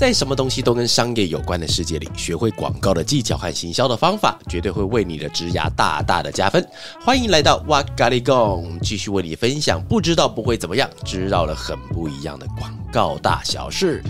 在什么东西都跟商业有关的世界里，学会广告的技巧和行销的方法，绝对会为你的职涯大大的加分。欢迎来到哇咖喱贡，继续为你分享不知道不会怎么样，知道了很不一样的广告大小事。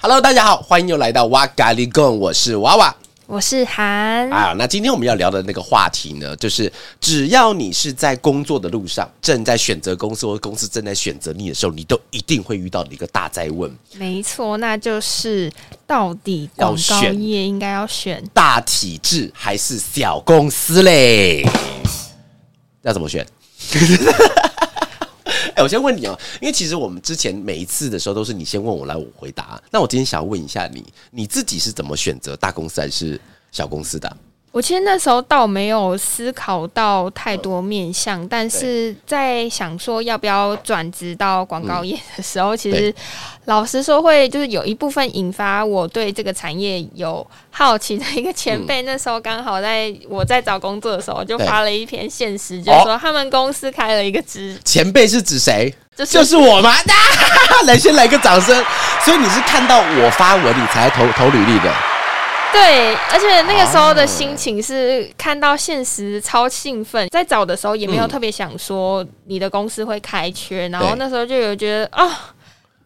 Hello，大家好，欢迎又来到哇咖喱贡，我是娃娃。我是韩啊，那今天我们要聊的那个话题呢，就是只要你是在工作的路上，正在选择公司，或公司正在选择你的时候，你都一定会遇到的一个大灾问。没错，那就是到底广告业应该要选大体制还是小公司嘞？要怎么选？我先问你哦，因为其实我们之前每一次的时候都是你先问我来，我回答。那我今天想要问一下你，你自己是怎么选择大公司还是小公司的？我其实那时候倒没有思考到太多面向，但是在想说要不要转职到广告业的时候，其实老实说会就是有一部分引发我对这个产业有好奇的一个前辈，那时候刚好在我在找工作的时候就发了一篇现实，就是说他们公司开了一个职。前辈是指谁？就是我吗？来，先来个掌声。所以你是看到我发文你才投投履历的。对，而且那个时候的心情是看到现实超兴奋，在找的时候也没有特别想说你的公司会开缺，然后那时候就有觉得啊，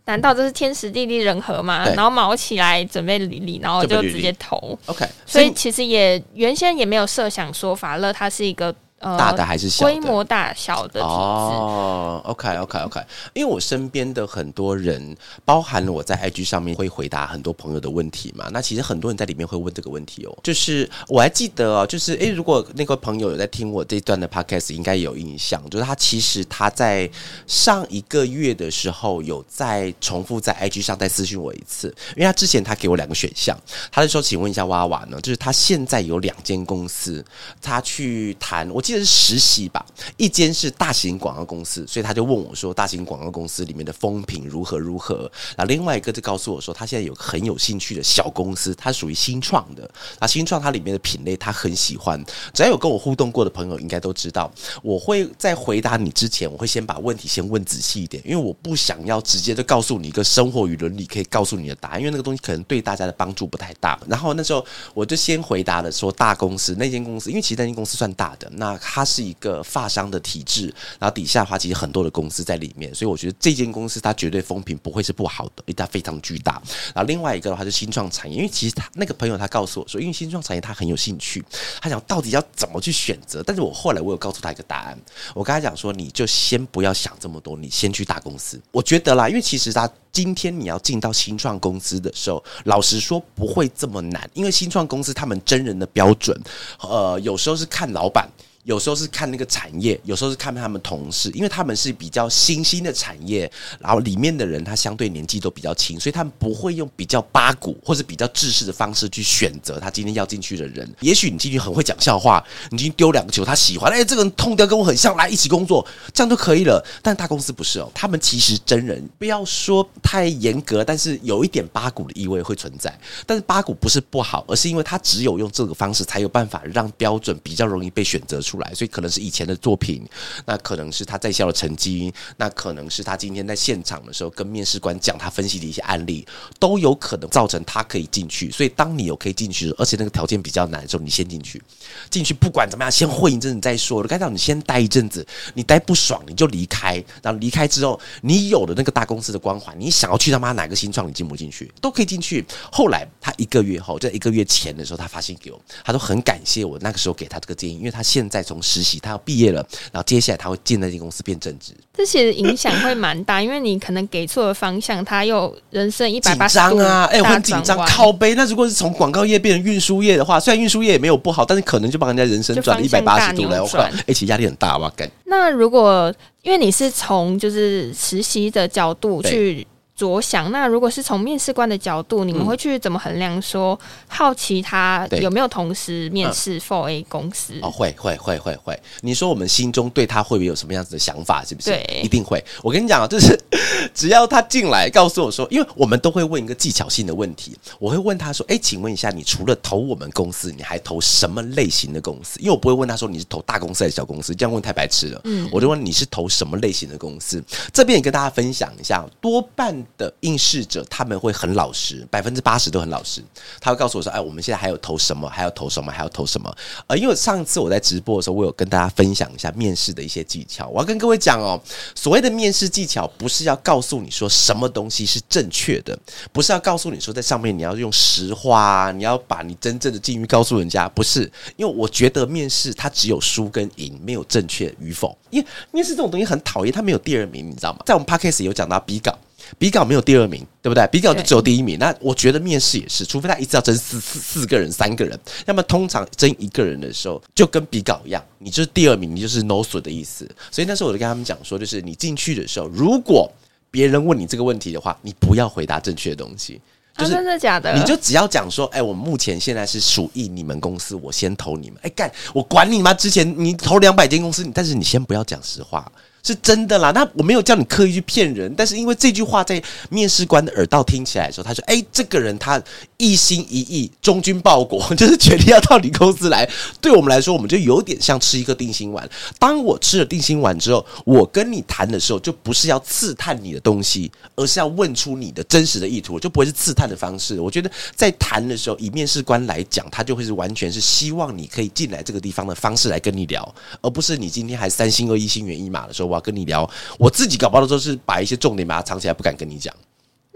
难道这是天时地利人和吗？然后毛起来准备理理，然后就直接投。OK，所以其实也原先也没有设想说法乐它是一个。大的还是小规模大小的哦，OK OK OK，因为我身边的很多人，包含了我在 IG 上面会回答很多朋友的问题嘛。那其实很多人在里面会问这个问题哦，就是我还记得哦，就是诶，如果那个朋友有在听我这段的 Podcast，应该有印象，就是他其实他在上一个月的时候有在重复在 IG 上再私讯我一次，因为他之前他给我两个选项，他就说，请问一下娃娃呢，就是他现在有两间公司，他去谈，我记得。是实习吧，一间是大型广告公司，所以他就问我说：“大型广告公司里面的风评如何如何？”然后另外一个就告诉我说：“他现在有很有兴趣的小公司，它属于新创的。那新创它里面的品类他很喜欢。只要有跟我互动过的朋友，应该都知道，我会在回答你之前，我会先把问题先问仔细一点，因为我不想要直接就告诉你一个生活与伦理可以告诉你的答案，因为那个东西可能对大家的帮助不太大。然后那时候我就先回答了说：大公司那间公司，因为其实那间公司算大的，那。它是一个发商的体制，然后底下的话其实很多的公司在里面，所以我觉得这间公司它绝对风评不会是不好的，因为它非常巨大。然后另外一个的话是新创产业，因为其实他那个朋友他告诉我说，因为新创产业他很有兴趣，他想到底要怎么去选择。但是我后来我有告诉他一个答案，我跟他讲说，你就先不要想这么多，你先去大公司。我觉得啦，因为其实他今天你要进到新创公司的时候，老实说不会这么难，因为新创公司他们真人的标准，呃，有时候是看老板。有时候是看那个产业，有时候是看他们同事，因为他们是比较新兴的产业，然后里面的人他相对年纪都比较轻，所以他们不会用比较八股或者比较制式的方式去选择他今天要进去的人。也许你进去很会讲笑话，你进去丢两个球他喜欢，哎，这个人痛调跟我很像，来一起工作，这样就可以了。但大公司不是哦，他们其实真人不要说太严格，但是有一点八股的意味会存在。但是八股不是不好，而是因为他只有用这个方式才有办法让标准比较容易被选择出。出来，所以可能是以前的作品，那可能是他在校的成绩，那可能是他今天在现场的时候跟面试官讲他分析的一些案例，都有可能造成他可以进去。所以当你有可以进去，而且那个条件比较难的时候，你先进去，进去不管怎么样，先混一阵子再说。我该讲你先待一阵子，你待不爽你就离开，然后离开之后，你有了那个大公司的光环，你想要去他妈哪个新创，你进不进去都可以进去。后来他一个月后，在一个月前的时候，他发信给我，他都很感谢我那个时候给他这个建议，因为他现在。从实习，他要毕业了，然后接下来他会进那间公司变正职，这其实影响会蛮大，因为你可能给错了方向，他又人生一百八十度啊，哎，我很紧张，靠背。那如果是从广告业变成运输业的话，虽然运输业也没有不好，但是可能就把人家人生转了一百八十度来转，而且压力很大哇，感。那如果因为你是从就是实习的角度去。着想，那如果是从面试官的角度，你们会去怎么衡量？说好奇他有没有同时面试 Four A 公司？哦，会会会会会。你说我们心中对他会不会有什么样子的想法？是不是？对，一定会。我跟你讲啊，就是 只要他进来告诉我说，因为我们都会问一个技巧性的问题，我会问他说：“哎，请问一下，你除了投我们公司，你还投什么类型的公司？”因为我不会问他说你是投大公司还是小公司，这样问太白痴了。嗯，我就问你是投什么类型的公司。这边也跟大家分享一下，多半的应试者他们会很老实，百分之八十都很老实。他会告诉我说：“哎，我们现在还有投什么？还要投什么？还要投什么？”呃，因为上次我在直播的时候，我有跟大家分享一下面试的一些技巧。我要跟各位讲哦，所谓的面试技巧，不是要告诉你说什么东西是正确的，不是要告诉你说在上面你要用实话，你要把你真正的境遇告诉人家，不是。因为我觉得面试它只有输跟赢，没有正确与否。因为面试这种东西很讨厌，它没有第二名，你知道吗？在我们 podcast 有讲到比稿。比稿没有第二名，对不对？比稿就只有第一名。那我觉得面试也是，除非他一次要争四四四个人、三个人，那么通常争一个人的时候，就跟比稿一样，你就是第二名，你就是 no 损的意思。所以那时候我就跟他们讲说，就是你进去的时候，如果别人问你这个问题的话，你不要回答正确的东西。就是真的假的？你就只要讲说，哎，我目前现在是属意你们公司，我先投你们。哎，干，我管你妈！之前你投两百间公司，但是你先不要讲实话。是真的啦，那我没有叫你刻意去骗人，但是因为这句话在面试官的耳道听起来的时候，他说：“哎，这个人他一心一意忠君报国，就是决定要到你公司来。”对我们来说，我们就有点像吃一个定心丸。当我吃了定心丸之后，我跟你谈的时候，就不是要刺探你的东西，而是要问出你的真实的意图，就不会是刺探的方式。我觉得在谈的时候，以面试官来讲，他就会是完全是希望你可以进来这个地方的方式来跟你聊，而不是你今天还三心二意、心猿意马的时候。我跟你聊，我自己搞不好的时候是把一些重点把它藏起来，不敢跟你讲。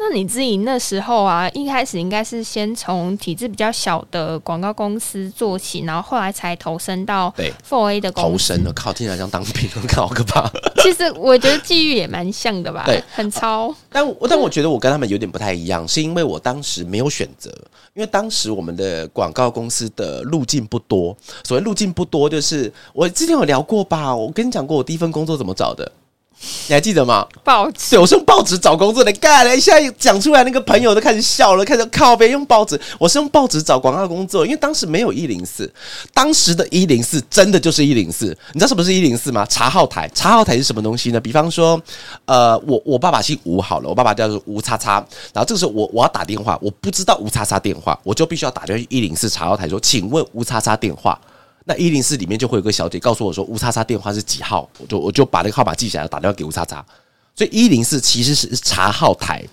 那你自己那时候啊，一开始应该是先从体制比较小的广告公司做起，然后后来才投身到对 Four A 的公司。投身了，靠，听起来像当兵，好可怕。其实我觉得际遇也蛮像的吧，对，很超。但但我觉得我跟他们有点不太一样，是因为我当时没有选择，因为当时我们的广告公司的路径不多。所谓路径不多，就是我之前有聊过吧，我跟你讲过我第一份工作怎么找的。你还记得吗？报纸，对，我是用报纸找工作的。干了，一下讲出来，那个朋友都开始笑了，开始靠边用报纸。我是用报纸找广告工作，因为当时没有一零四，当时的一零四真的就是一零四。你知道什么是一零四吗？查号台，查号台是什么东西呢？比方说，呃，我我爸爸姓吴，好了，我爸爸叫做吴叉叉。然后这个时候，我我要打电话，我不知道吴叉叉电话，我就必须要打电话去一零四查号台，说，请问吴叉叉电话。那一零四里面就会有个小姐告诉我说吴叉叉电话是几号，我就我就把那个号码记下来，打电话给吴叉叉。所以一零四其实是查号台，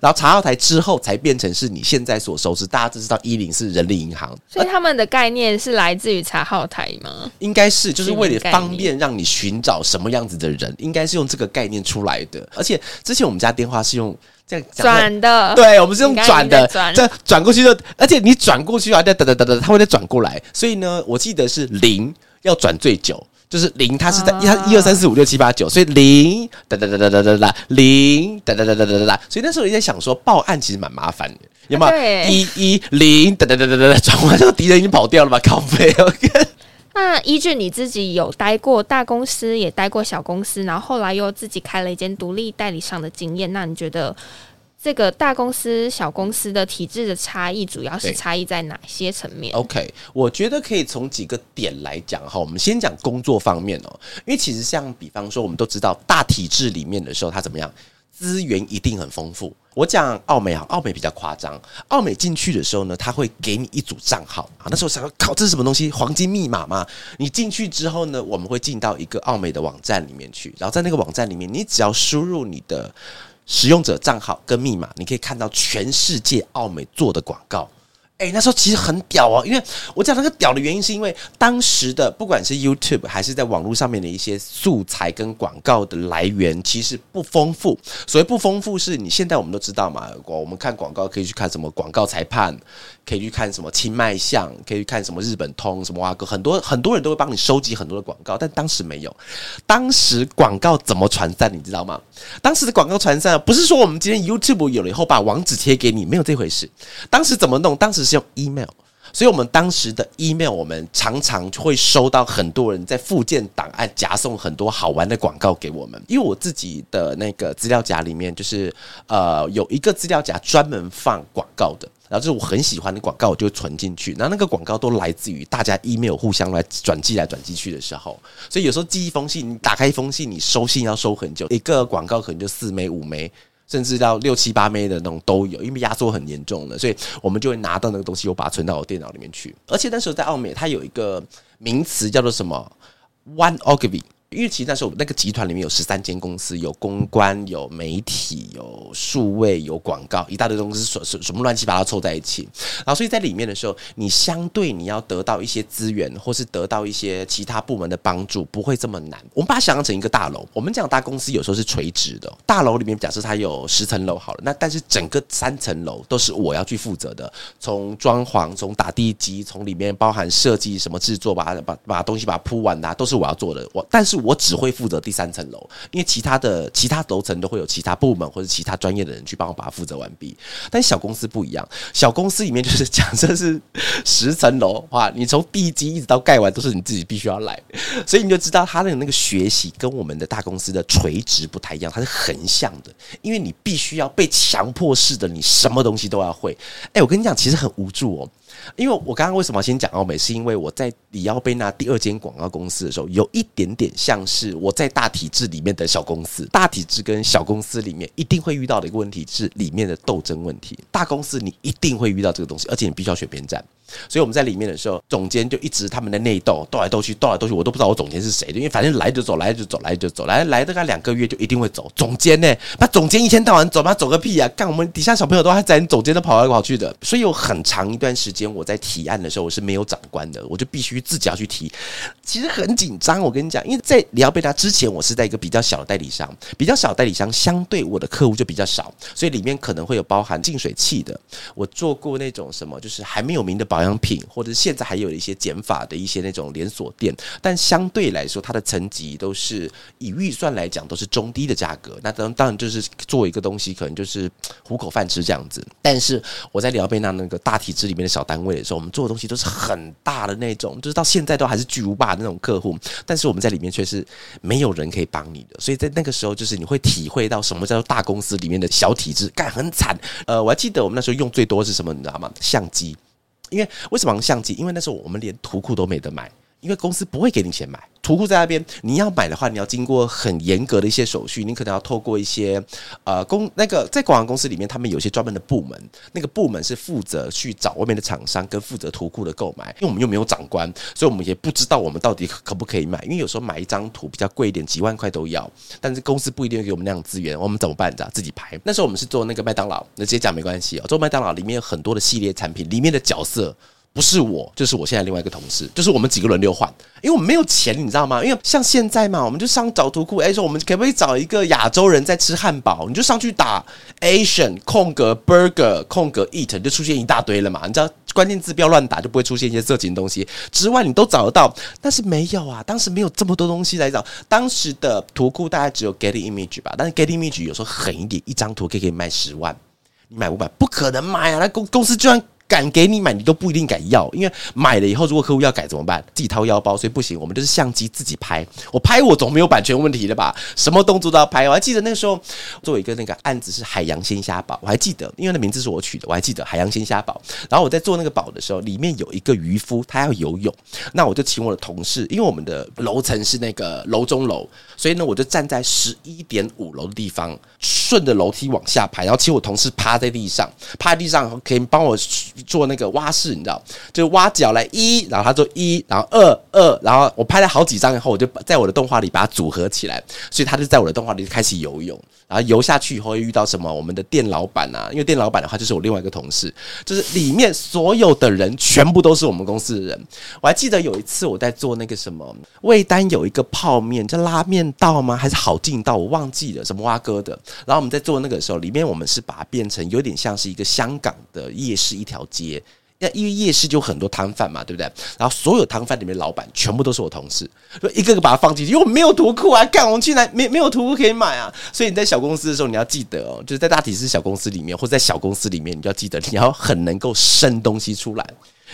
然后查号台之后才变成是你现在所熟知，大家都知道一零四人力银行。所以他们的概念是来自于查号台吗？应该是，就是为了方便让你寻找什么样子的人，应该是用这个概念出来的。而且之前我们家电话是用。转的，对，我们是用转的，这转过去就，而且你转过去啊，再等等等等，它会再转过来。所以呢，我记得是零要转最久，就是零，它是在一、一二三四五六七八九，所以零哒哒哒哒哒哒哒，零哒哒哒哒哒哒。所以那时候也在想说，报案其实蛮麻烦的，有没有？一一零哒哒哒哒哒哒，转完之后敌人已经跑掉了嘛，靠背。那依据你自己有待过大公司，也待过小公司，然后后来又自己开了一间独立代理商的经验，那你觉得这个大公司、小公司的体制的差异，主要是差异在哪些层面？OK，我觉得可以从几个点来讲哈。我们先讲工作方面哦，因为其实像比方说，我们都知道大体制里面的时候，它怎么样？资源一定很丰富。我讲奥美啊，奥美比较夸张。奥美进去的时候呢，他会给你一组账号啊。那时候想要靠，这是什么东西？黄金密码吗？你进去之后呢，我们会进到一个奥美的网站里面去，然后在那个网站里面，你只要输入你的使用者账号跟密码，你可以看到全世界奥美做的广告。哎，那时候其实很屌哦，因为我讲那个屌的原因，是因为当时的不管是 YouTube 还是在网络上面的一些素材跟广告的来源，其实不丰富。所谓不丰富，是你现在我们都知道嘛，我们看广告可以去看什么广告裁判。可以去看什么清迈巷，可以去看什么日本通，什么哇哥，很多很多人都会帮你收集很多的广告，但当时没有。当时广告怎么传散，你知道吗？当时的广告传散不是说我们今天 YouTube 有了以后把网址贴给你，没有这回事。当时怎么弄？当时是用 email，所以我们当时的 email，我们常常会收到很多人在附件档案夹送很多好玩的广告给我们。因为我自己的那个资料夹里面，就是呃有一个资料夹专门放广告的。然后就是我很喜欢的广告，我就存进去。然后那个广告都来自于大家 email 互相来转寄来转寄去的时候，所以有时候寄一封信，你打开一封信，你收信要收很久，一个广告可能就四枚五枚，甚至到六七八枚的那种都有，因为压缩很严重的，所以我们就会拿到那个东西，我把它存到我电脑里面去。而且那时候在澳美，它有一个名词叫做什么 “one ogilvy”。因为其实那时候那个集团里面有十三间公司，有公关、有媒体、有数位、有广告，一大堆东西，什什什么乱七八糟凑在一起。然后所以在里面的时候，你相对你要得到一些资源，或是得到一些其他部门的帮助，不会这么难。我们把它想象成一个大楼，我们讲大公司有时候是垂直的，大楼里面假设它有十层楼好了，那但是整个三层楼都是我要去负责的，从装潢、从打地基、从里面包含设计、什么制作，把把把东西把它铺完的，都是我要做的。我但是。我只会负责第三层楼，因为其他的其他楼层都会有其他部门或者其他专业的人去帮我把它负责完毕。但小公司不一样，小公司里面就是假设是十层楼哇，你从地基一直到盖完都是你自己必须要来，所以你就知道他的那个学习跟我们的大公司的垂直不太一样，它是横向的，因为你必须要被强迫式的，你什么东西都要会。哎，我跟你讲，其实很无助哦。因为我刚刚为什么先讲奥美，是因为我在里奥贝纳第二间广告公司的时候，有一点点像是我在大体制里面的小公司。大体制跟小公司里面一定会遇到的一个问题是里面的斗争问题。大公司你一定会遇到这个东西，而且你必须要选边站。所以我们在里面的时候，总监就一直他们的内斗，斗来斗去，斗来斗去，我都不知道我总监是谁的，因为反正来就走，来就走，来就走，来来大概两个月就一定会走。总监呢，把总监一天到晚走，他走个屁啊！干我们底下小朋友都还在，总监都跑来跑去的。所以有很长一段时间，我在提案的时候我是没有长官的，我就必须自己要去提。其实很紧张，我跟你讲，因为在你要被他之前，我是在一个比较小的代理商，比较小代理商相对我的客户就比较少，所以里面可能会有包含净水器的。我做过那种什么，就是还没有名的保保养品，或者是。现在还有一些减法的一些那种连锁店，但相对来说，它的层级都是以预算来讲都是中低的价格。那当当然就是做一个东西，可能就是糊口饭吃这样子。但是我在里奥贝纳那个大体制里面的小单位的时候，我们做的东西都是很大的那种，就是到现在都还是巨无霸的那种客户。但是我们在里面却是没有人可以帮你的，所以在那个时候，就是你会体会到什么叫做大公司里面的小体制，干很惨。呃，我还记得我们那时候用最多是什么，你知道吗？相机。因为为什么相机？因为那时候我们连图库都没得买，因为公司不会给你钱买图库在那边。你要买的话，你要经过很严格的一些手续，你可能要透过一些呃公那个在广告公司里面，他们有些专门的部门，那个部门是负责去找外面的厂商跟负责图库的购买。因为我们又没有长官，所以我们也不知道我们到底可不可以买。因为有时候买一张图比较贵一点，几万块都要，但是公司不一定给我们那样资源，我们怎么办？知道自己排。那时候我们是做那个麦当劳，那直接讲没关系哦。做麦当劳里面有很多的系列产品，里面的角色。不是我，就是我现在另外一个同事，就是我们几个轮流换，因为我们没有钱，你知道吗？因为像现在嘛，我们就上找图库，哎，说我们可不可以找一个亚洲人在吃汉堡？你就上去打 Asian 空格 Burger 空格 Eat，就出现一大堆了嘛。你知道关键字不要乱打，就不会出现一些色情东西。之外，你都找得到，但是没有啊，当时没有这么多东西来找。当时的图库大概只有 Getty Image 吧，但是 Getty Image 有时候狠一点，一张图可以可以卖十万，你买五百，不可能买啊！那公公司居然。敢给你买，你都不一定敢要，因为买了以后，如果客户要改怎么办？自己掏腰包，所以不行。我们就是相机自己拍，我拍我总没有版权问题的吧？什么动作都要拍。我还记得那个时候做一个那个案子是海洋鲜虾堡，我还记得，因为那名字是我取的，我还记得海洋鲜虾堡。然后我在做那个堡的时候，里面有一个渔夫，他要游泳，那我就请我的同事，因为我们的楼层是那个楼中楼，所以呢，我就站在十一点五楼的地方，顺着楼梯往下拍，然后请我同事趴在地上，趴在地上可以帮我。做那个蛙式，你知道，就蛙脚来一，然后他做一，然后二二，然后我拍了好几张以后，我就在我的动画里把它组合起来，所以他就在我的动画里开始游泳，然后游下去以后会遇到什么？我们的店老板啊，因为店老板的话就是我另外一个同事，就是里面所有的人全部都是我们公司的人。我还记得有一次我在做那个什么味丹有一个泡面叫拉面道吗？还是好劲道？我忘记了什么蛙哥的。然后我们在做那个时候，里面我们是把它变成有点像是一个香港的夜市一条。街，那因为夜市就很多摊贩嘛，对不对？然后所有摊贩里面老板全部都是我同事，一个个把它放进去，因为我没有图库啊，干我们进来没没有图库可以买啊。所以你在小公司的时候，你要记得哦，就是在大体是小公司里面，或者在小公司里面，你就要记得你要很能够生东西出来，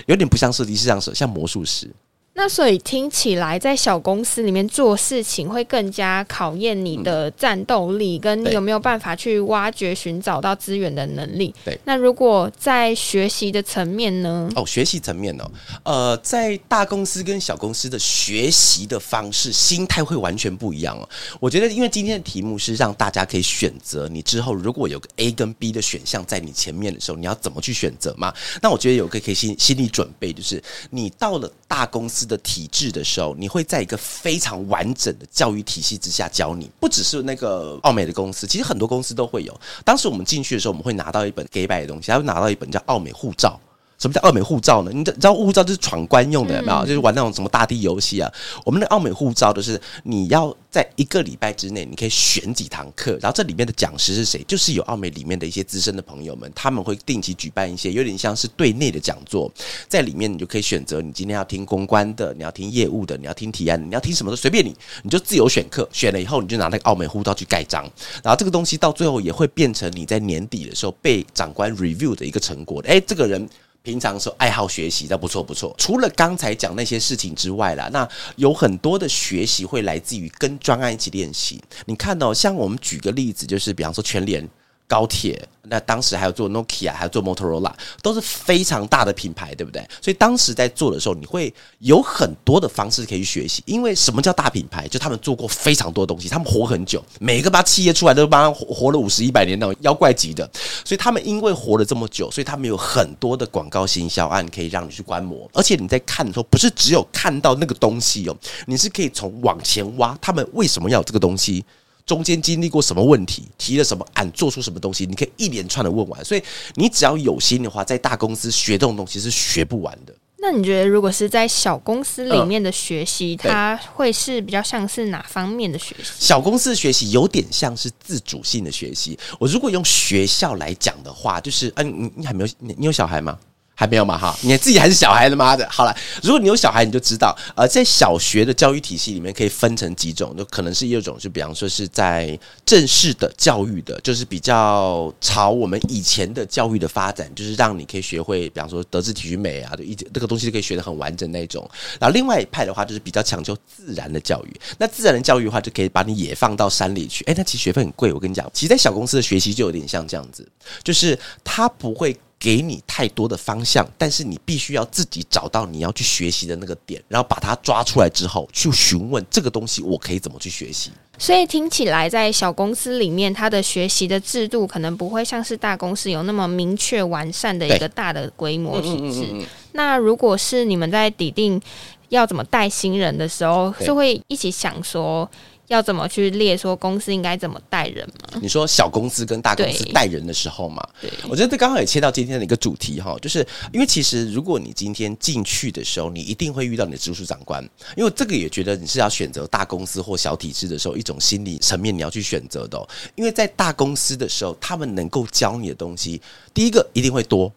有点不像设计师，像像魔术师。那所以听起来，在小公司里面做事情会更加考验你的战斗力，跟你有没有办法去挖掘、寻找到资源的能力。对。那如果在学习的层面呢？哦，学习层面哦，呃，在大公司跟小公司的学习的方式、心态会完全不一样哦。我觉得，因为今天的题目是让大家可以选择，你之后如果有个 A 跟 B 的选项在你前面的时候，你要怎么去选择嘛？那我觉得有个可以心心理准备，就是你到了大公司。的体制的时候，你会在一个非常完整的教育体系之下教你，不只是那个奥美的公司，其实很多公司都会有。当时我们进去的时候，我们会拿到一本给百的东西，他会拿到一本叫奥美护照。什么叫澳美护照呢？你知道护照就是闯关用的，有没有？就是玩那种什么大地游戏啊。我们的澳美护照就是你要在一个礼拜之内，你可以选几堂课，然后这里面的讲师是谁？就是有澳美里面的一些资深的朋友们，他们会定期举办一些有点像是对内的讲座，在里面你就可以选择你今天要听公关的，你要听业务的，你要听提案，你要听什么都随便你，你就自由选课。选了以后，你就拿那个澳美护照去盖章，然后这个东西到最后也会变成你在年底的时候被长官 review 的一个成果。哎，这个人。平常时候爱好学习，那不错不错。除了刚才讲那些事情之外啦，那有很多的学习会来自于跟专案一起练习。你看到，像我们举个例子，就是比方说全联。高铁，那当时还有做 Nokia，还有做 Motorola，都是非常大的品牌，对不对？所以当时在做的时候，你会有很多的方式可以去学习。因为什么叫大品牌？就他们做过非常多东西，他们活很久，每个把企业出来都帮活活了五十一百年那种妖怪级的。所以他们因为活了这么久，所以他们有很多的广告行销案可以让你去观摩。而且你在看的时候，不是只有看到那个东西哦，你是可以从往前挖，他们为什么要这个东西。中间经历过什么问题，提了什么案，做出什么东西，你可以一连串的问完。所以你只要有心的话，在大公司学这种东西是学不完的。那你觉得，如果是在小公司里面的学习，它会是比较像是哪方面的学习？小公司的学习有点像是自主性的学习。我如果用学校来讲的话，就是，嗯，你你还没有，你你有小孩吗？还没有嘛哈，你自己还是小孩的妈的。好了，如果你有小孩，你就知道，呃，在小学的教育体系里面可以分成几种，就可能是一种，就比方说是在正式的教育的，就是比较朝我们以前的教育的发展，就是让你可以学会，比方说德智体育美啊，就一这个东西可以学得很完整那种。然后另外一派的话，就是比较强求自然的教育。那自然的教育的话，就可以把你也放到山里去。哎，那其实学费很贵，我跟你讲，其实在小公司的学习就有点像这样子，就是他不会。给你太多的方向，但是你必须要自己找到你要去学习的那个点，然后把它抓出来之后，去询问这个东西我可以怎么去学习。所以听起来，在小公司里面，它的学习的制度可能不会像是大公司有那么明确完善的一个大的规模体制。那如果是你们在抵定要怎么带新人的时候，就会一起想说。要怎么去列说公司应该怎么带人吗？你说小公司跟大公司带人的时候嘛，对，我觉得这刚好也切到今天的一个主题哈，就是因为其实如果你今天进去的时候，你一定会遇到你的直属长官，因为这个也觉得你是要选择大公司或小体制的时候，一种心理层面你要去选择的，因为在大公司的时候，他们能够教你的东西，第一个一定会多。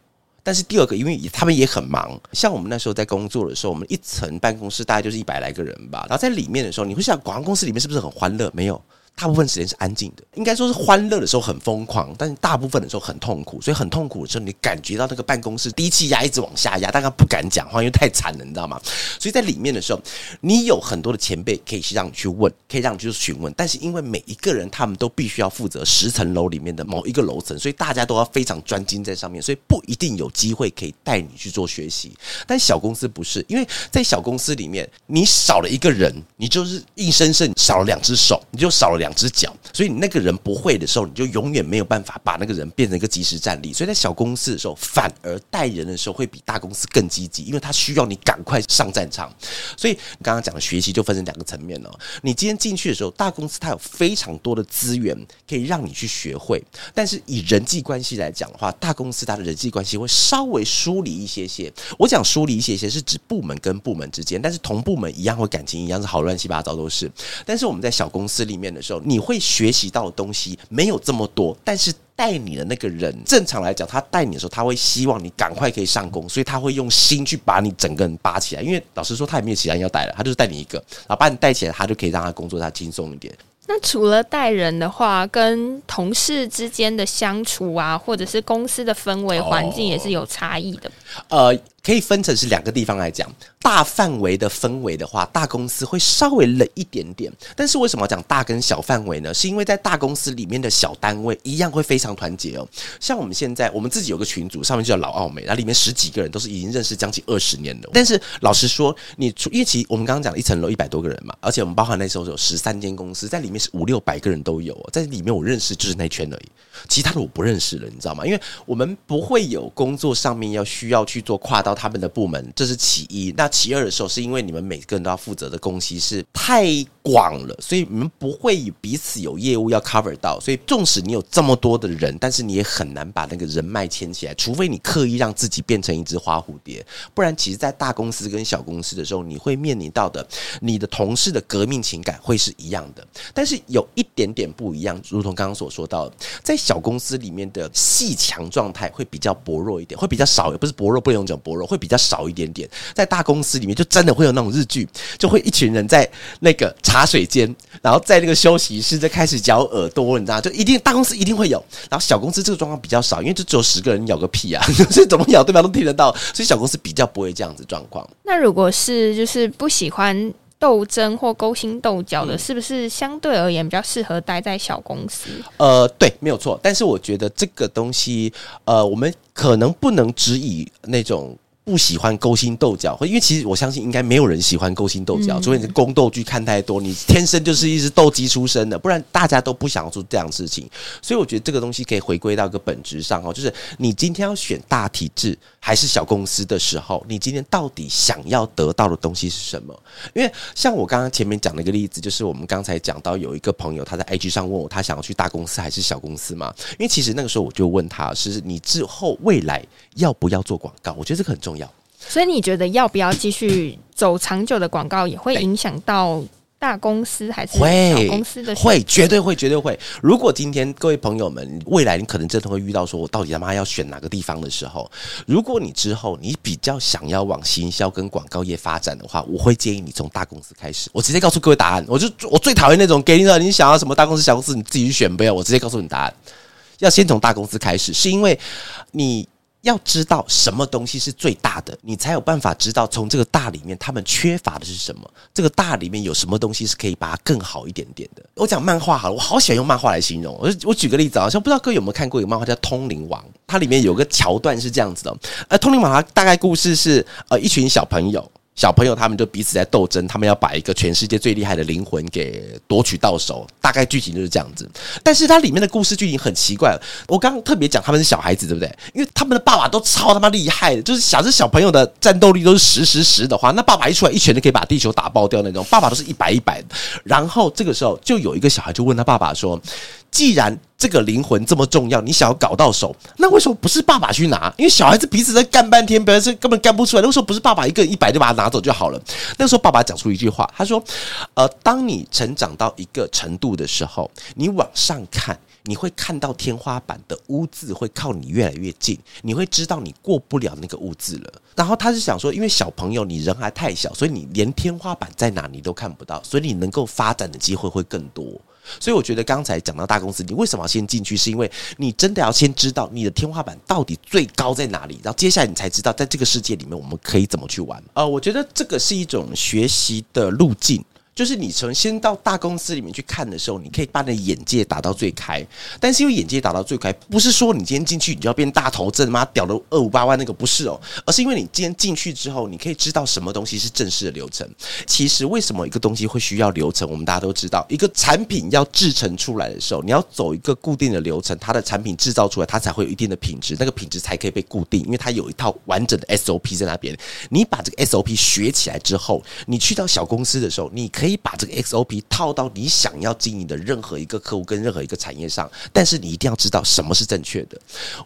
但是第二个，因为他们也很忙，像我们那时候在工作的时候，我们一层办公室大概就是一百来个人吧。然后在里面的时候，你会想，广告公司里面是不是很欢乐？没有。大部分时间是安静的，应该说是欢乐的时候很疯狂，但是大部分的时候很痛苦。所以很痛苦的时候，你感觉到那个办公室低气压一直往下压，大家不敢讲话，因为太惨了，你知道吗？所以在里面的时候，你有很多的前辈可以让你去问，可以让你去询问。但是因为每一个人他们都必须要负责十层楼里面的某一个楼层，所以大家都要非常专精在上面，所以不一定有机会可以带你去做学习。但小公司不是，因为在小公司里面，你少了一个人，你就是硬生生少了两只手，你就少了两两只脚，所以。你那个人不会的时候，你就永远没有办法把那个人变成一个即时战力。所以在小公司的时候，反而带人的时候会比大公司更积极，因为他需要你赶快上战场。所以刚刚讲的学习就分成两个层面了。你今天进去的时候，大公司它有非常多的资源可以让你去学会，但是以人际关系来讲的话，大公司它的人际关系会稍微疏离一些些。我讲疏离一些些是指部门跟部门之间，但是同部门一样会感情一样是好乱七八糟都是。但是我们在小公司里面的时候，你会学习。到的东西没有这么多，但是带你的那个人，正常来讲，他带你的时候，他会希望你赶快可以上工，所以他会用心去把你整个人扒起来。因为老实说，他也没有其他人要带了，他就是带你一个，然后把你带起来，他就可以让他工作他轻松一点。那除了带人的话，跟同事之间的相处啊，或者是公司的氛围环境，也是有差异的。呃。可以分成是两个地方来讲。大范围的氛围的话，大公司会稍微冷一点点。但是为什么要讲大跟小范围呢？是因为在大公司里面的小单位一样会非常团结哦。像我们现在，我们自己有个群组，上面就叫老奥美，那里面十几个人都是已经认识将近二十年的。但是老实说，你因为其我们刚刚讲一层楼一百多个人嘛，而且我们包含那时候有十三间公司在里面是五六百个人都有，哦在里面我认识就是那圈而已，其他的我不认识了，你知道吗？因为我们不会有工作上面要需要去做跨到他们的部门，这是其一。那其二的时候，是因为你们每个人都要负责的东西是太广了，所以你们不会彼此有业务要 cover 到。所以，纵使你有这么多的人，但是你也很难把那个人脉牵起来，除非你刻意让自己变成一只花蝴蝶。不然，其实，在大公司跟小公司的时候，你会面临到的，你的同事的革命情感会是一样的。但是有一点点不一样，如同刚刚所说到，在小公司里面的细强状态会比较薄弱一点，会比较少，也不是薄弱，不能讲薄弱，会比较少一点点。在大公司里面，就真的会有那种日剧，就会一群人在那个茶水间，然后在那个休息室在开始嚼耳朵，你知道，就一定大公司一定会有。然后小公司这个状况比较少，因为就只有十个人咬个屁啊，所 以怎么咬对方都听得到，所以小公司比较不会这样子状况。那如果是就是不喜欢斗争或勾心斗角的，是不是相对而言比较适合待在小公司？呃，对，没有错。但是我觉得这个东西，呃，我们可能不能只以那种。不喜欢勾心斗角，因为其实我相信应该没有人喜欢勾心斗角，除非你宫斗剧看太多，你天生就是一只斗鸡出身的，不然大家都不想做这样事情。所以我觉得这个东西可以回归到一个本质上哦，就是你今天要选大体制还是小公司的时候，你今天到底想要得到的东西是什么？因为像我刚刚前面讲的一个例子，就是我们刚才讲到有一个朋友他在 IG 上问我，他想要去大公司还是小公司嘛？因为其实那个时候我就问他是你之后未来要不要做广告？我觉得这个很重要。所以你觉得要不要继续走长久的广告，也会影响到大公司还是小公司的？会，绝对会，绝对会。如果今天各位朋友们，未来你可能真的会遇到说，我到底他妈要选哪个地方的时候，如果你之后你比较想要往行销跟广告业发展的话，我会建议你从大公司开始。我直接告诉各位答案，我就我最讨厌那种给你的，你想要什么大公司、小公司，你自己去选，不要我直接告诉你答案。要先从大公司开始，是因为你。要知道什么东西是最大的，你才有办法知道从这个大里面他们缺乏的是什么。这个大里面有什么东西是可以把它更好一点点的。我讲漫画好了，我好喜欢用漫画来形容。我我举个例子啊，像不知道各位有没有看过一个漫画叫《通灵王》，它里面有个桥段是这样子的。呃，《通灵王》它大概故事是呃一群小朋友。小朋友他们就彼此在斗争，他们要把一个全世界最厉害的灵魂给夺取到手，大概剧情就是这样子。但是它里面的故事剧情很奇怪，我刚刚特别讲他们是小孩子，对不对？因为他们的爸爸都超他妈厉害的，就是小这小朋友的战斗力都是十十十的话，那爸爸一出来一拳就可以把地球打爆掉那种，爸爸都是一百一百。然后这个时候就有一个小孩就问他爸爸说。既然这个灵魂这么重要，你想要搞到手，那为什么不是爸爸去拿？因为小孩子彼此在干半天，表示根本干不出来。那时候不是爸爸一个一百就把它拿走就好了。那时候爸爸讲出一句话，他说：“呃，当你成长到一个程度的时候，你往上看，你会看到天花板的污渍会靠你越来越近，你会知道你过不了那个污渍了。”然后他是想说，因为小朋友你人还太小，所以你连天花板在哪你都看不到，所以你能够发展的机会会更多。所以我觉得刚才讲到大公司，你为什么要先进去？是因为你真的要先知道你的天花板到底最高在哪里，然后接下来你才知道在这个世界里面我们可以怎么去玩。呃，我觉得这个是一种学习的路径。就是你从先到大公司里面去看的时候，你可以把你的眼界打到最开。但是因为眼界打到最开，不是说你今天进去你就要变大头，真妈屌了二五八万那个不是哦，而是因为你今天进去之后，你可以知道什么东西是正式的流程。其实为什么一个东西会需要流程？我们大家都知道，一个产品要制成出来的时候，你要走一个固定的流程，它的产品制造出来，它才会有一定的品质，那个品质才可以被固定，因为它有一套完整的 SOP 在那边。你把这个 SOP 学起来之后，你去到小公司的时候，你可以。可以把这个 XOP 套到你想要经营的任何一个客户跟任何一个产业上，但是你一定要知道什么是正确的。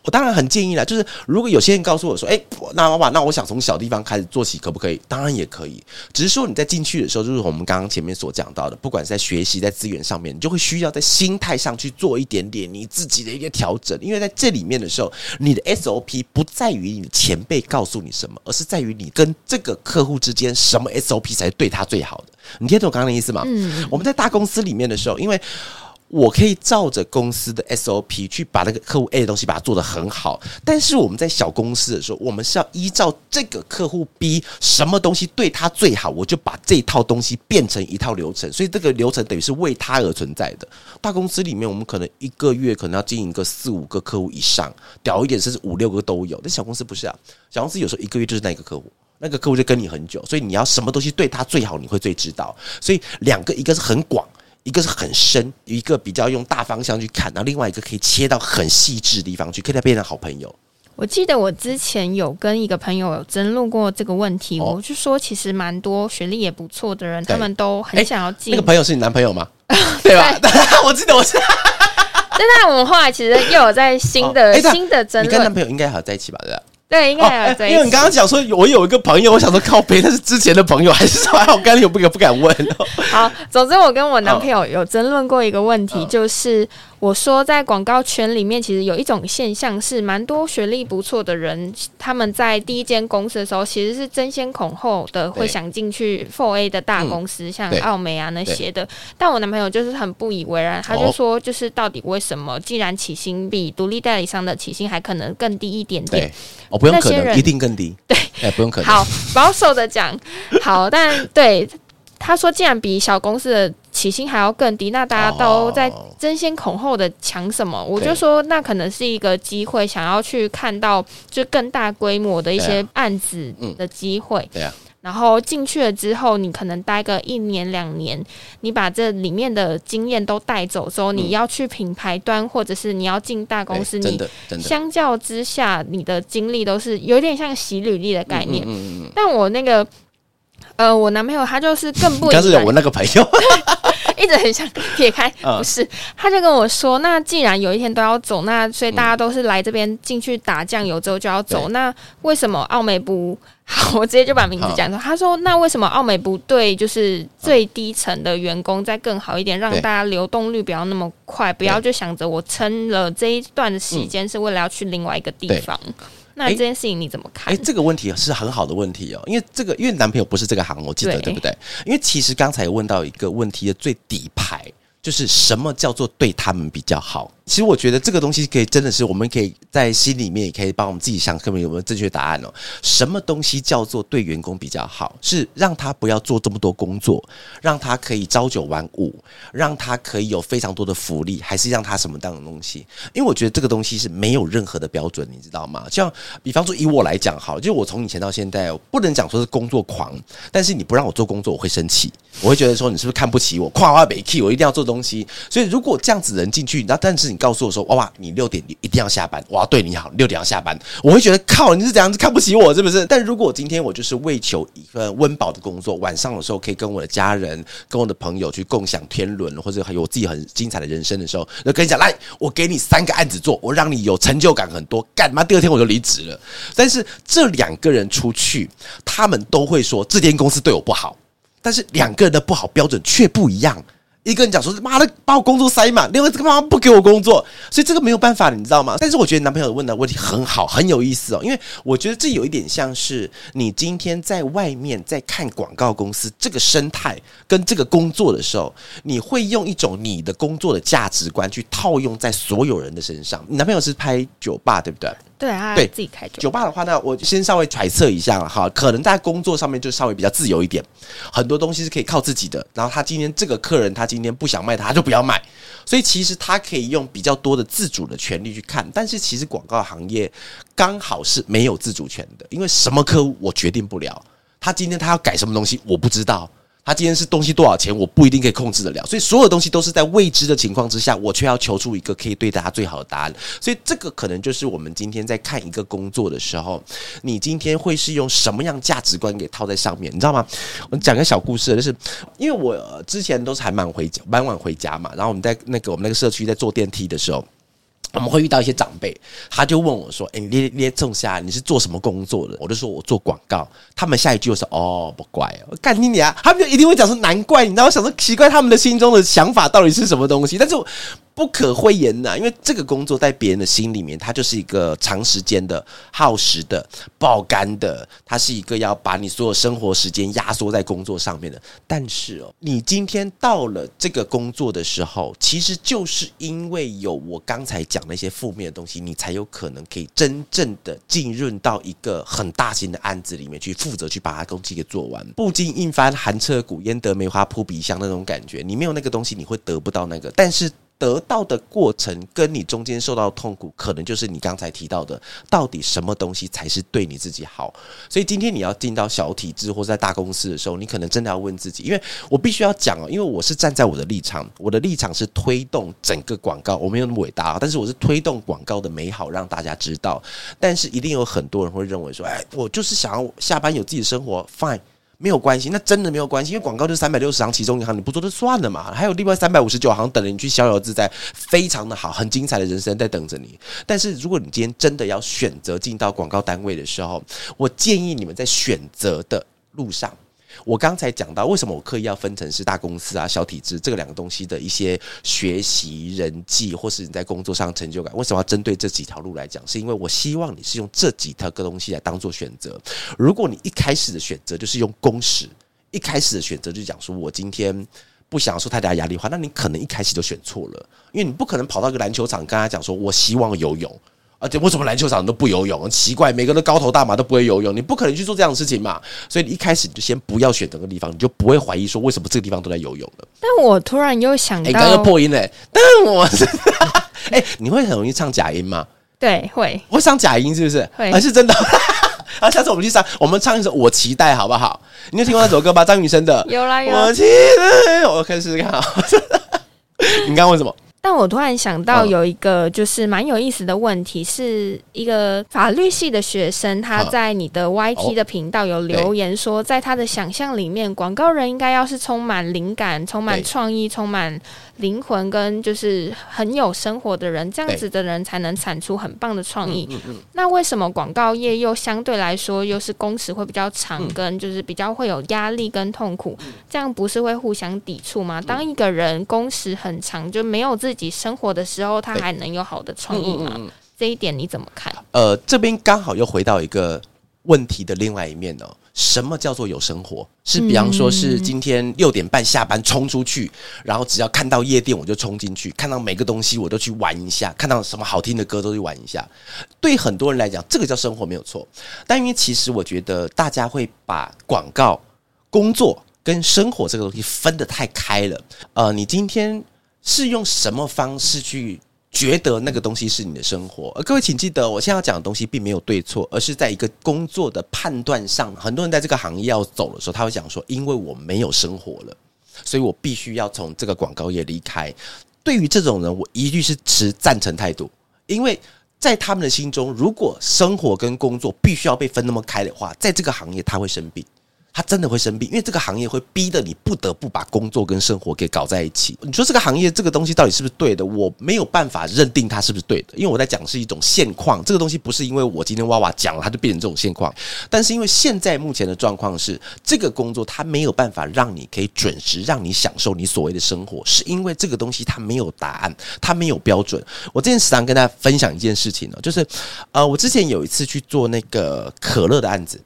我当然很建议了，就是如果有些人告诉我说：“哎，那妈妈，那我想从小地方开始做起，可不可以？”当然也可以，只是说你在进去的时候，就是我们刚刚前面所讲到的，不管是在学习、在资源上面，你就会需要在心态上去做一点点你自己的一个调整。因为在这里面的时候，你的 SOP 不在于你的前辈告诉你什么，而是在于你跟这个客户之间什么 SOP 才是对他最好的。你听懂？刚刚的意思嘛？嗯，我们在大公司里面的时候，因为我可以照着公司的 SOP 去把那个客户 A 的东西把它做得很好，但是我们在小公司的时候，我们是要依照这个客户 B 什么东西对他最好，我就把这套东西变成一套流程，所以这个流程等于是为他而存在的。大公司里面，我们可能一个月可能要经营个四五个客户以上，屌一点甚至五六个都有。但小公司不是啊，小公司有时候一个月就是那个客户，那个客户就跟你很久，所以你要什么东西对他最好，你会最知道。所以两个一个是很广。一个是很深，一个比较用大方向去看，然后另外一个可以切到很细致的地方去，可以变成好朋友。我记得我之前有跟一个朋友有争论过这个问题，我就说其实蛮多学历也不错的人，他们都很想要进。那个朋友是你男朋友吗？对吧？我记得我是。但我们后来其实又有在新的新的争论，你跟男朋友应该还在一起吧？对吧？对，应该有。因为你刚刚讲说，我有一个朋友，我想说靠背，但是之前的朋友还是什么？我刚刚有不敢不敢问。好，总之我跟我男朋友有争论过一个问题，就是。我说，在广告圈里面，其实有一种现象是，蛮多学历不错的人，他们在第一间公司的时候，其实是争先恐后的会想进去 Four A 的大公司，像奥美啊那些的。但我男朋友就是很不以为然，他就说，就是到底为什么，既然起薪比独立代理商的起薪还可能更低一点点，哦，不用可能，一定更低，对，哎，不用可能。好，保守的讲，好，但对。他说：“既然比小公司的起薪还要更低，那大家都在争先恐后的抢什么？我就说，那可能是一个机会，想要去看到就更大规模的一些案子的机会。对啊，然后进去了之后，你可能待个一年两年，你把这里面的经验都带走之后，你要去品牌端，或者是你要进大公司，你相较之下，你的经历都是有点像洗履历的概念。但我那个。”呃，我男朋友他就是更不，但是我那个朋友 一直很想撇开，不是，他就跟我说，那既然有一天都要走，那所以大家都是来这边进去打酱油之后就要走，那为什么奥美不？好，我直接就把名字讲出。他说，那为什么奥美不对，就是最低层的员工再更好一点，让大家流动率不要那么快，不要就想着我撑了这一段的时间是为了要去另外一个地方。那这件事情你怎么看？哎，这个问题是很好的问题哦，因为这个因为男朋友不是这个行，我记得对不对？因为其实刚才问到一个问题的最底牌，就是什么叫做对他们比较好。其实我觉得这个东西可以真的是，我们可以在心里面也可以帮我们自己想，看看有没有正确答案哦。什么东西叫做对员工比较好？是让他不要做这么多工作，让他可以朝九晚五，让他可以有非常多的福利，还是让他什么样的东西？因为我觉得这个东西是没有任何的标准，你知道吗？像比方说以我来讲，好，就我从以前到现在，不能讲说是工作狂，但是你不让我做工作，我会生气，我会觉得说你是不是看不起我？夸夸北 k 我一定要做东西。所以如果这样子人进去，那但是。你告诉我说：“哇哇，你六点一定要下班，我要对你好，六点要下班。”我会觉得靠，你是怎样子看不起我，是不是？但如果今天我就是为求一份温饱的工作，晚上的时候可以跟我的家人、跟我的朋友去共享天伦，或者还有我自己很精彩的人生的时候，那跟你讲，来，我给你三个案子做，我让你有成就感很多，干嘛？第二天我就离职了。但是这两个人出去，他们都会说这间公司对我不好，但是两个人的不好标准却不一样。一个人讲说：“妈的，把我工作塞满。”另外这个妈妈不给我工作，所以这个没有办法，你知道吗？但是我觉得男朋友问的问题很好，很有意思哦。因为我觉得这有一点像是你今天在外面在看广告公司这个生态跟这个工作的时候，你会用一种你的工作的价值观去套用在所有人的身上。你男朋友是拍酒吧，对不对？对啊，对自己开酒吧的话，那我先稍微揣测一下哈，可能在工作上面就稍微比较自由一点，很多东西是可以靠自己的。然后他今天这个客人，他今天不想卖，他就不要卖。所以其实他可以用比较多的自主的权利去看。但是其实广告行业刚好是没有自主权的，因为什么客户我决定不了，他今天他要改什么东西，我不知道。他今天是东西多少钱，我不一定可以控制得了，所以所有东西都是在未知的情况之下，我却要求出一个可以对大家最好的答案。所以这个可能就是我们今天在看一个工作的时候，你今天会是用什么样价值观给套在上面，你知道吗？我讲个小故事，就是因为我之前都是还蛮回家，蛮晚回家嘛，然后我们在那个我们那个社区在坐电梯的时候。我们会遇到一些长辈，他就问我说：“哎，你你你种下你是做什么工作的？”我就说：“我做广告。”他们下一句就说：“哦，不怪哦，干你啊！”他们就一定会讲说：“难怪。”你知道，我想说奇怪，他们的心中的想法到底是什么东西？但是不可讳言呐，因为这个工作在别人的心里面，它就是一个长时间的、耗时的、爆肝的，它是一个要把你所有生活时间压缩在工作上面的。但是哦，你今天到了这个工作的时候，其实就是因为有我刚才讲那些负面的东西，你才有可能可以真正的浸润到一个很大型的案子里面去，负责去把它东西给做完。不经一番寒彻骨，焉得梅花扑鼻香那种感觉，你没有那个东西，你会得不到那个。但是。得到的过程跟你中间受到的痛苦，可能就是你刚才提到的，到底什么东西才是对你自己好？所以今天你要进到小体制或者在大公司的时候，你可能真的要问自己，因为我必须要讲哦，因为我是站在我的立场，我的立场是推动整个广告，我没有那么伟大，但是我是推动广告的美好，让大家知道。但是一定有很多人会认为说，哎，我就是想要下班有自己的生活，fine。没有关系，那真的没有关系，因为广告就是三百六十行其中一行，你不做就算了嘛。还有另外三百五十九行等着你去逍遥自在，非常的好，很精彩的人生在等着你。但是如果你今天真的要选择进到广告单位的时候，我建议你们在选择的路上。我刚才讲到，为什么我刻意要分成是大公司啊、小体制这个两个东西的一些学习、人际，或是你在工作上成就感，为什么要针对这几条路来讲？是因为我希望你是用这几条个东西来当做选择。如果你一开始的选择就是用工时，一开始的选择就讲说我今天不想受太大压力的话，那你可能一开始就选错了，因为你不可能跑到一个篮球场跟他讲说我希望游泳。而且为什么篮球场都不游泳？奇怪，每个人都高头大马都不会游泳，你不可能去做这样的事情嘛。所以你一开始你就先不要选这个地方，你就不会怀疑说为什么这个地方都在游泳了。但我突然又想到，刚刚破音嘞，但我是，哎，你会很容易唱假音吗？对，会，会唱假音是不是？会，还是真的？啊，下次我们去唱，我们唱一首《我期待》，好不好？你有听过那首歌吗？张雨生的。有啦有。我期待，我开始试试看。你刚刚问什么？但我突然想到有一个就是蛮有意思的问题，是一个法律系的学生，他在你的 YT 的频道有留言说，在他的想象里面，广告人应该要是充满灵感、充满创意、充满。灵魂跟就是很有生活的人，这样子的人才能产出很棒的创意。那为什么广告业又相对来说又是工时会比较长，跟就是比较会有压力跟痛苦？这样不是会互相抵触吗？当一个人工时很长，就没有自己生活的时候，他还能有好的创意吗？这一点你怎么看？呃，这边刚好又回到一个问题的另外一面哦。什么叫做有生活？是比方说，是今天六点半下班冲出去，然后只要看到夜店我就冲进去，看到每个东西我都去玩一下，看到什么好听的歌都去玩一下。对很多人来讲，这个叫生活没有错。但因为其实我觉得大家会把广告、工作跟生活这个东西分得太开了。呃，你今天是用什么方式去？觉得那个东西是你的生活，而各位请记得，我现在要讲的东西并没有对错，而是在一个工作的判断上。很多人在这个行业要走的时候，他会讲说：“因为我没有生活了，所以我必须要从这个广告业离开。”对于这种人，我一律是持赞成态度，因为在他们的心中，如果生活跟工作必须要被分那么开的话，在这个行业他会生病。他真的会生病，因为这个行业会逼得你不得不把工作跟生活给搞在一起。你说这个行业这个东西到底是不是对的？我没有办法认定它是不是对的，因为我在讲是一种现况。这个东西不是因为我今天哇哇讲了，它就变成这种现况。但是因为现在目前的状况是，这个工作它没有办法让你可以准时让你享受你所谓的生活，是因为这个东西它没有答案，它没有标准。我之前时常跟大家分享一件事情呢，就是呃，我之前有一次去做那个可乐的案子。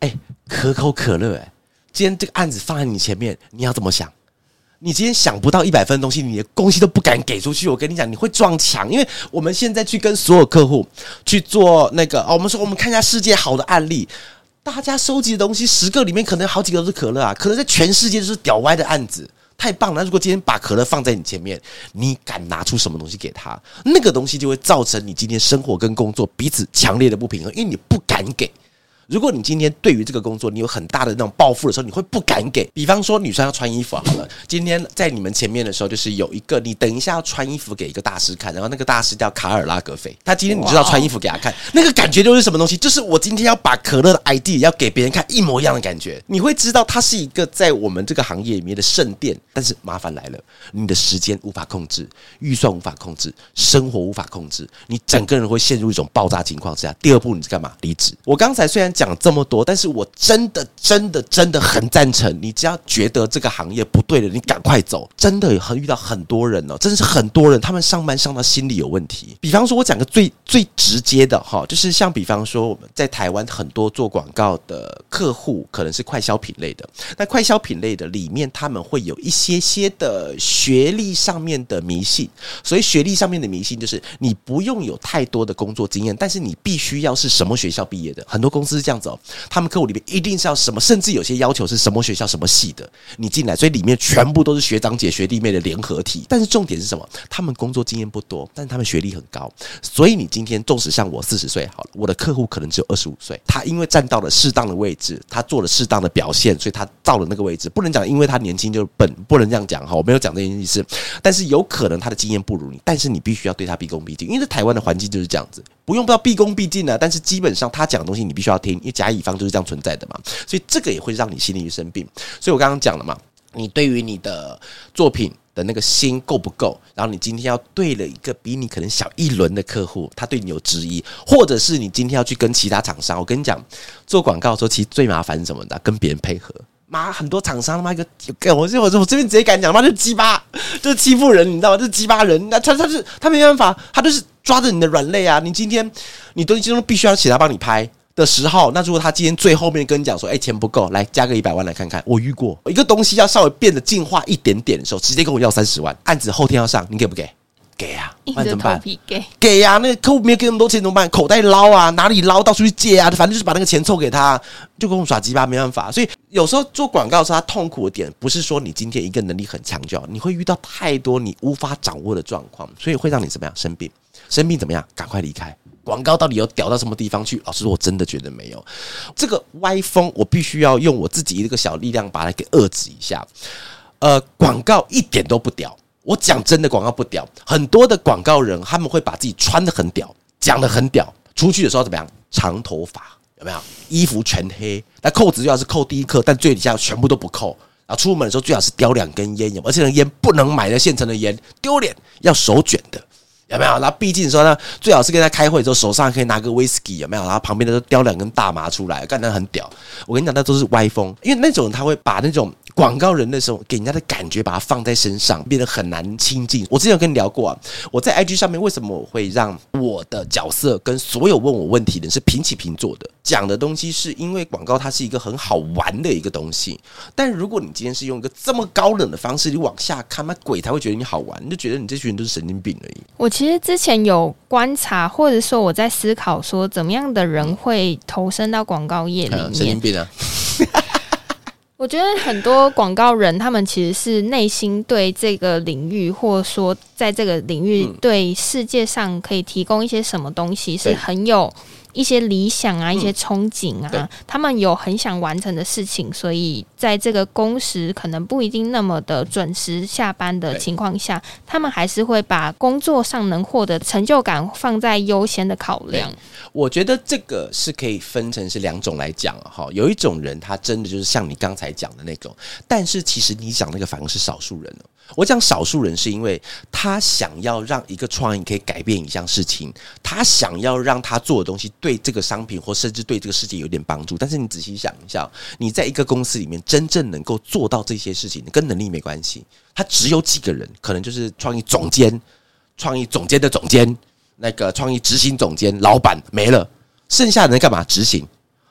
哎，可口可乐，哎，今天这个案子放在你前面，你要怎么想？你今天想不到一百分的东西，你的东西都不敢给出去。我跟你讲，你会撞墙，因为我们现在去跟所有客户去做那个，哦，我们说我们看一下世界好的案例，大家收集的东西十个里面可能好几个都是可乐啊，可能在全世界都是屌歪的案子，太棒了。如果今天把可乐放在你前面，你敢拿出什么东西给他？那个东西就会造成你今天生活跟工作彼此强烈的不平衡，因为你不敢给。如果你今天对于这个工作你有很大的那种抱负的时候，你会不敢给。比方说女生要穿衣服好了，今天在你们前面的时候，就是有一个你等一下要穿衣服给一个大师看，然后那个大师叫卡尔拉格菲，他今天你知道穿衣服给他看，那个感觉就是什么东西？就是我今天要把可乐的 ID 要给别人看一模一样的感觉。你会知道它是一个在我们这个行业里面的圣殿，但是麻烦来了，你的时间无法控制，预算无法控制，生活无法控制，你整个人会陷入一种爆炸情况之下。第二步你是干嘛？离职。我刚才虽然。讲这么多，但是我真的真的真的很赞成，你只要觉得这个行业不对了，你赶快走。真的很遇到很多人哦，真的是很多人，他们上班上到心理有问题。比方说，我讲个最最直接的哈，就是像比方说，我们在台湾很多做广告的客户，可能是快消品类的。那快消品类的里面，他们会有一些些的学历上面的迷信。所以学历上面的迷信，就是你不用有太多的工作经验，但是你必须要是什么学校毕业的。很多公司这样子，他们客户里面一定是要什么，甚至有些要求是什么学校什么系的，你进来，所以里面全部都是学长姐、学弟妹的联合体。但是重点是什么？他们工作经验不多，但是他们学历很高。所以你今天纵使像我四十岁好了，我的客户可能只有二十五岁，他因为站到了适当的位置，他做了适当的表现，所以他到了那个位置。不能讲因为他年轻就是笨，不能这样讲哈，我没有讲这件意思。但是有可能他的经验不如你，但是你必须要对他毕恭毕敬，因为在台湾的环境就是这样子，不用不要毕恭毕敬啊。但是基本上他讲的东西你必须要听，因为甲乙方就是这样存在的嘛。所以这个也会让你心里生病。所以我刚刚讲了嘛，你对于你的作品的那个心够不够？然后你今天要对了一个比你可能小一轮的客户，他对你有质疑，或者是你今天要去跟其他厂商，我跟你讲，做广告的时候其实最麻烦是什么的？跟别人配合。妈，很多厂商他妈一个，我这我我这边直接敢讲，妈就鸡巴，就是欺负人，你知道吗？就是鸡巴人，那他他是他没办法，他就是抓着你的软肋啊！你今天你东西都必须要请他帮你拍的时候，那如果他今天最后面跟你讲说，哎，钱不够，来加个一百万来看看，我遇过一个东西要稍微变得进化一点点的时候，直接跟我要三十万，案子后天要上，你给不给？给啊，那怎么办给给呀，那客户没有给那么多钱怎么办？口袋捞啊，哪里捞？到处去借啊，反正就是把那个钱凑给他，就跟我们耍鸡巴，没办法。所以有时候做广告的时候，他痛苦的点不是说你今天一个能力很强就好，你会遇到太多你无法掌握的状况，所以会让你怎么样生病？生病怎么样？赶快离开广告，到底有屌到什么地方去？老实说，我真的觉得没有这个歪风，我必须要用我自己一个小力量把它给遏制一下。呃，广告一点都不屌。我讲真的，广告不屌。很多的广告人他们会把自己穿的很屌，讲的很屌，出去的时候怎么样？长头发有没有？衣服全黑，那扣子最好是扣第一颗，但最底下全部都不扣。然后出门的时候最好是叼两根烟，而且那烟不能买的现成的烟，丢脸，要手卷的。有没有？那毕竟说呢，最好是跟他开会的时候，手上可以拿个威士忌，有没有？然后旁边的都叼两根大麻出来，干得很屌。我跟你讲，那都是歪风，因为那种他会把那种广告人的时候给人家的感觉，把它放在身上，变得很难亲近。我之前有跟你聊过啊，我在 IG 上面为什么我会让我的角色跟所有问我问题的人是平起平坐的？讲的东西是因为广告它是一个很好玩的一个东西，但如果你今天是用一个这么高冷的方式，你往下看，那鬼才会觉得你好玩，你就觉得你这群人都是神经病而已。我其实之前有观察，或者说我在思考，说怎么样的人会投身到广告业里面？神经病啊！我觉得很多广告人，他们其实是内心对这个领域，或者说在这个领域对世界上可以提供一些什么东西，是很有。一些理想啊，一些憧憬啊，他们有很想完成的事情，所以在这个工时可能不一定那么的准时下班的情况下，他们还是会把工作上能获得成就感放在优先的考量。我觉得这个是可以分成是两种来讲哈，有一种人他真的就是像你刚才讲的那种，但是其实你讲那个反而是少数人我讲少数人是因为他想要让一个创意可以改变一项事情，他想要让他做的东西对这个商品或甚至对这个世界有点帮助。但是你仔细想一下，你在一个公司里面真正能够做到这些事情，跟能力没关系。他只有几个人，可能就是创意总监、创意总监的总监、那个创意执行总监、老板没了，剩下的人干嘛？执行。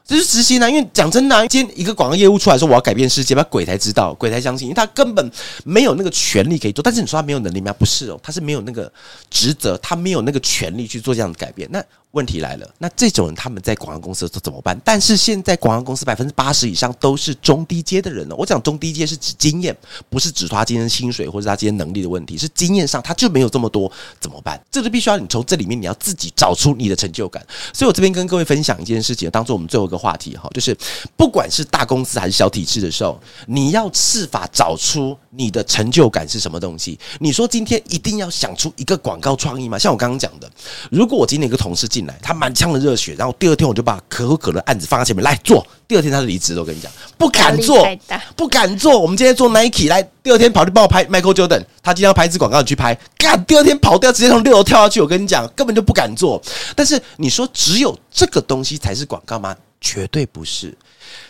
这是执行啊，因为讲真的，今天一个广告业务出来说我要改变世界，把鬼才知道，鬼才相信，因为他根本没有那个权利可以做。但是你说他没有能力吗？不是哦，他是没有那个职责，他没有那个权利去做这样的改变。那。问题来了，那这种人他们在广告公司怎么办？但是现在广告公司百分之八十以上都是中低阶的人了。我讲中低阶是指经验，不是指他今天薪水或者他今天能力的问题，是经验上他就没有这么多，怎么办？这就必须要你从这里面你要自己找出你的成就感。所以我这边跟各位分享一件事情，当做我们最后一个话题哈，就是不管是大公司还是小体制的时候，你要设法找出你的成就感是什么东西。你说今天一定要想出一个广告创意吗？像我刚刚讲的，如果我今天一个同事进来，他满腔的热血，然后第二天我就把可口可乐案子放在前面来做。第二天他就离职了，我跟你讲，不敢做，不敢做。我们今天做 Nike 来，第二天跑去帮我拍 Michael Jordan，他今天要拍一支广告，你去拍，干，第二天跑掉，直接从六楼跳下去。我跟你讲，根本就不敢做。但是你说只有这个东西才是广告吗？绝对不是。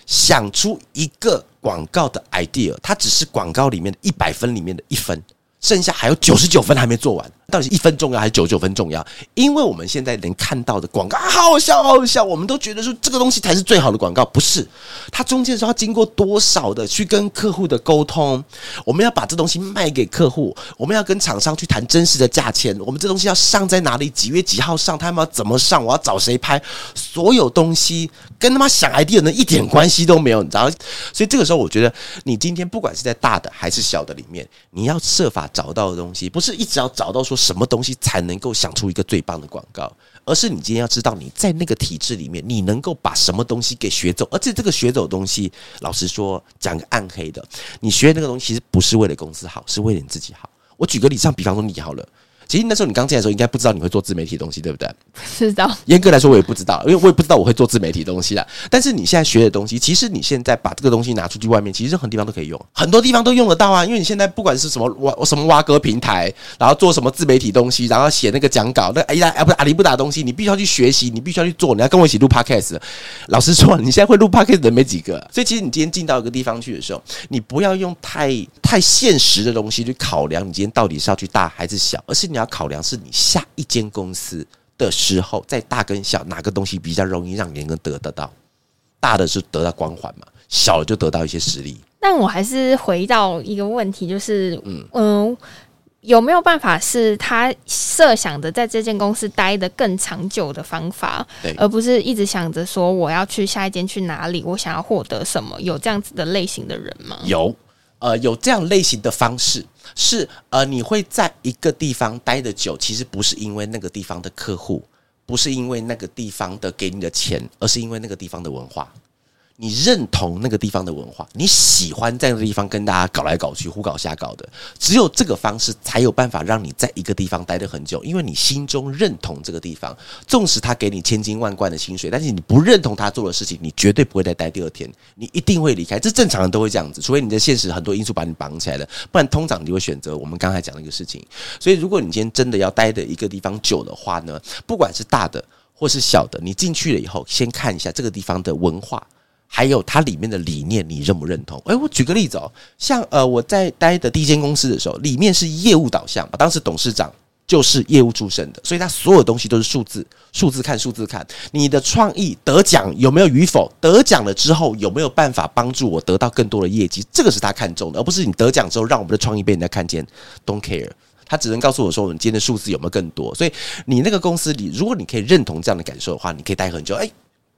想出一个广告的 idea，它只是广告里面的一百分里面的一分，剩下还有九十九分还没做完。到底是一分重要还是九九分重要？因为我们现在能看到的广告好笑好笑，我们都觉得说这个东西才是最好的广告，不是？它中间是要经过多少的去跟客户的沟通？我们要把这东西卖给客户，我们要跟厂商去谈真实的价钱。我们这东西要上在哪里？几月几号上？他们要怎么上？我要找谁拍？所有东西跟他妈想 idea 的一点关系都没有，你知道？所以这个时候，我觉得你今天不管是在大的还是小的里面，你要设法找到的东西，不是一直要找到说。什么东西才能够想出一个最棒的广告？而是你今天要知道你在那个体制里面，你能够把什么东西给学走，而且这个学走的东西，老实说，讲个暗黑的，你学那个东西其实不是为了公司好，是为了你自己好。我举个例，像比方说你好了。其实那时候你刚进来的时候，应该不知道你会做自媒体东西，对不对？不知道。严格来说，我也不知道，因为我也不知道我会做自媒体东西啦。但是你现在学的东西，其实你现在把这个东西拿出去外面，其实任何地方都可以用，很多地方都用得到啊。因为你现在不管是什么挖什么挖哥平台，然后做什么自媒体东西，然后写那个讲稿，那哎呀，不是阿里不打东西，你必须要去学习，你必须要去做。你要跟我一起录 podcast。老实说，你现在会录 podcast 的没几个。所以其实你今天进到一个地方去的时候，你不要用太太现实的东西去考量你今天到底是要去大还是小，而是你要考量是你。下一间公司的时候，在大跟小哪个东西比较容易让人能得得到？大的是得到光环嘛，小的就得到一些实力。但我还是回到一个问题，就是嗯嗯，有没有办法是他设想的在这间公司待的更长久的方法，而不是一直想着说我要去下一间去哪里，我想要获得什么？有这样子的类型的人吗？有，呃，有这样类型的方式。是呃，你会在一个地方待的久，其实不是因为那个地方的客户，不是因为那个地方的给你的钱，而是因为那个地方的文化。你认同那个地方的文化，你喜欢在那个地方跟大家搞来搞去、胡搞瞎搞的，只有这个方式才有办法让你在一个地方待得很久，因为你心中认同这个地方。纵使他给你千金万贯的薪水，但是你不认同他做的事情，你绝对不会再待第二天，你一定会离开。这正常人都会这样子，除非你的现实很多因素把你绑起来了，不然通常你会选择我们刚才讲那个事情。所以，如果你今天真的要待的一个地方久的话呢，不管是大的或是小的，你进去了以后，先看一下这个地方的文化。还有它里面的理念，你认不认同？诶，我举个例子哦，像呃，我在待的第一间公司的时候，里面是业务导向，当时董事长就是业务出身的，所以他所有东西都是数字，数字看数字看。你的创意得奖有没有与否？得奖了之后有没有办法帮助我得到更多的业绩？这个是他看中的，而不是你得奖之后让我们的创意被人家看见。Don't care，他只能告诉我说，我们今天的数字有没有更多？所以你那个公司里，如果你可以认同这样的感受的话，你可以待很久。哎，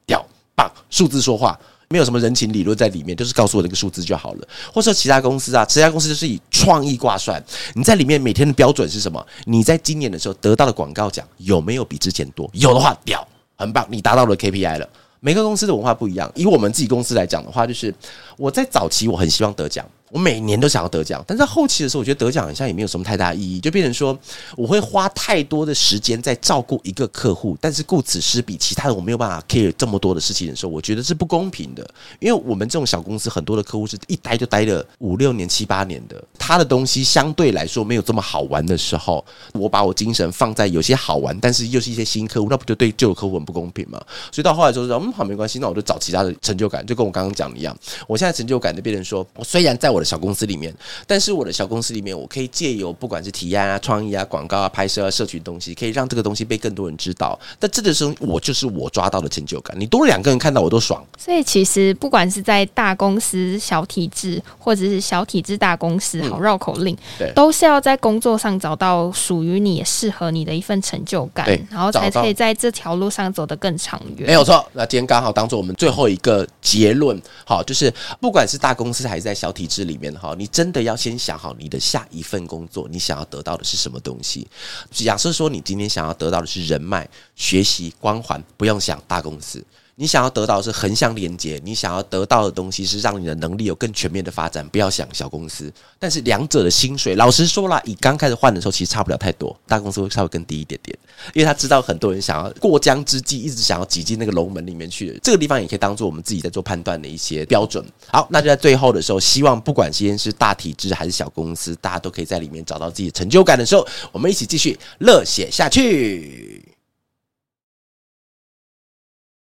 屌棒，数字说话。没有什么人情理论在里面，就是告诉我这个数字就好了。或者说其他公司啊，其他公司就是以创意挂帅。你在里面每天的标准是什么？你在今年的时候得到的广告奖有没有比之前多？有的话，屌，很棒，你达到了 KPI 了。每个公司的文化不一样。以我们自己公司来讲的话，就是我在早期我很希望得奖。我每年都想要得奖，但在后期的时候，我觉得得奖好像也没有什么太大意义，就变成说我会花太多的时间在照顾一个客户，但是顾此失彼，其他的我没有办法 care 这么多的事情的时候，我觉得是不公平的。因为我们这种小公司，很多的客户是一待就待了五六年、七八年的，他的东西相对来说没有这么好玩的时候，我把我精神放在有些好玩，但是又是一些新客户，那不就对旧客户很不公平吗？所以到后来就是嗯，好没关系，那我就找其他的成就感，就跟我刚刚讲的一样，我现在成就感就变成说，我虽然在我的小公司里面，但是我的小公司里面，我可以借由不管是提案啊、创意啊、广告啊、拍摄啊、社群东西，可以让这个东西被更多人知道。但这个时候，我就是我抓到的成就感。你多两个人看到我都爽。所以其实不管是在大公司、小体制，或者是小体制大公司，好绕口令，对，都是要在工作上找到属于你、适合你的一份成就感，然后才可以在这条路上走得更长远。没有错。那今天刚好当做我们最后一个结论，好，就是不管是大公司还是在小体制里里面，哈，你真的要先想好你的下一份工作，你想要得到的是什么东西。假设说你今天想要得到的是人脉、学习、光环，不用想大公司。你想要得到的是横向连接，你想要得到的东西是让你的能力有更全面的发展。不要想小公司，但是两者的薪水，老实说了，以刚开始换的时候，其实差不了太多。大公司会稍微更低一点点，因为他知道很多人想要过江之际，一直想要挤进那个龙门里面去。这个地方也可以当做我们自己在做判断的一些标准。好，那就在最后的时候，希望不管今天是大体制还是小公司，大家都可以在里面找到自己的成就感的时候，我们一起继续热血下去。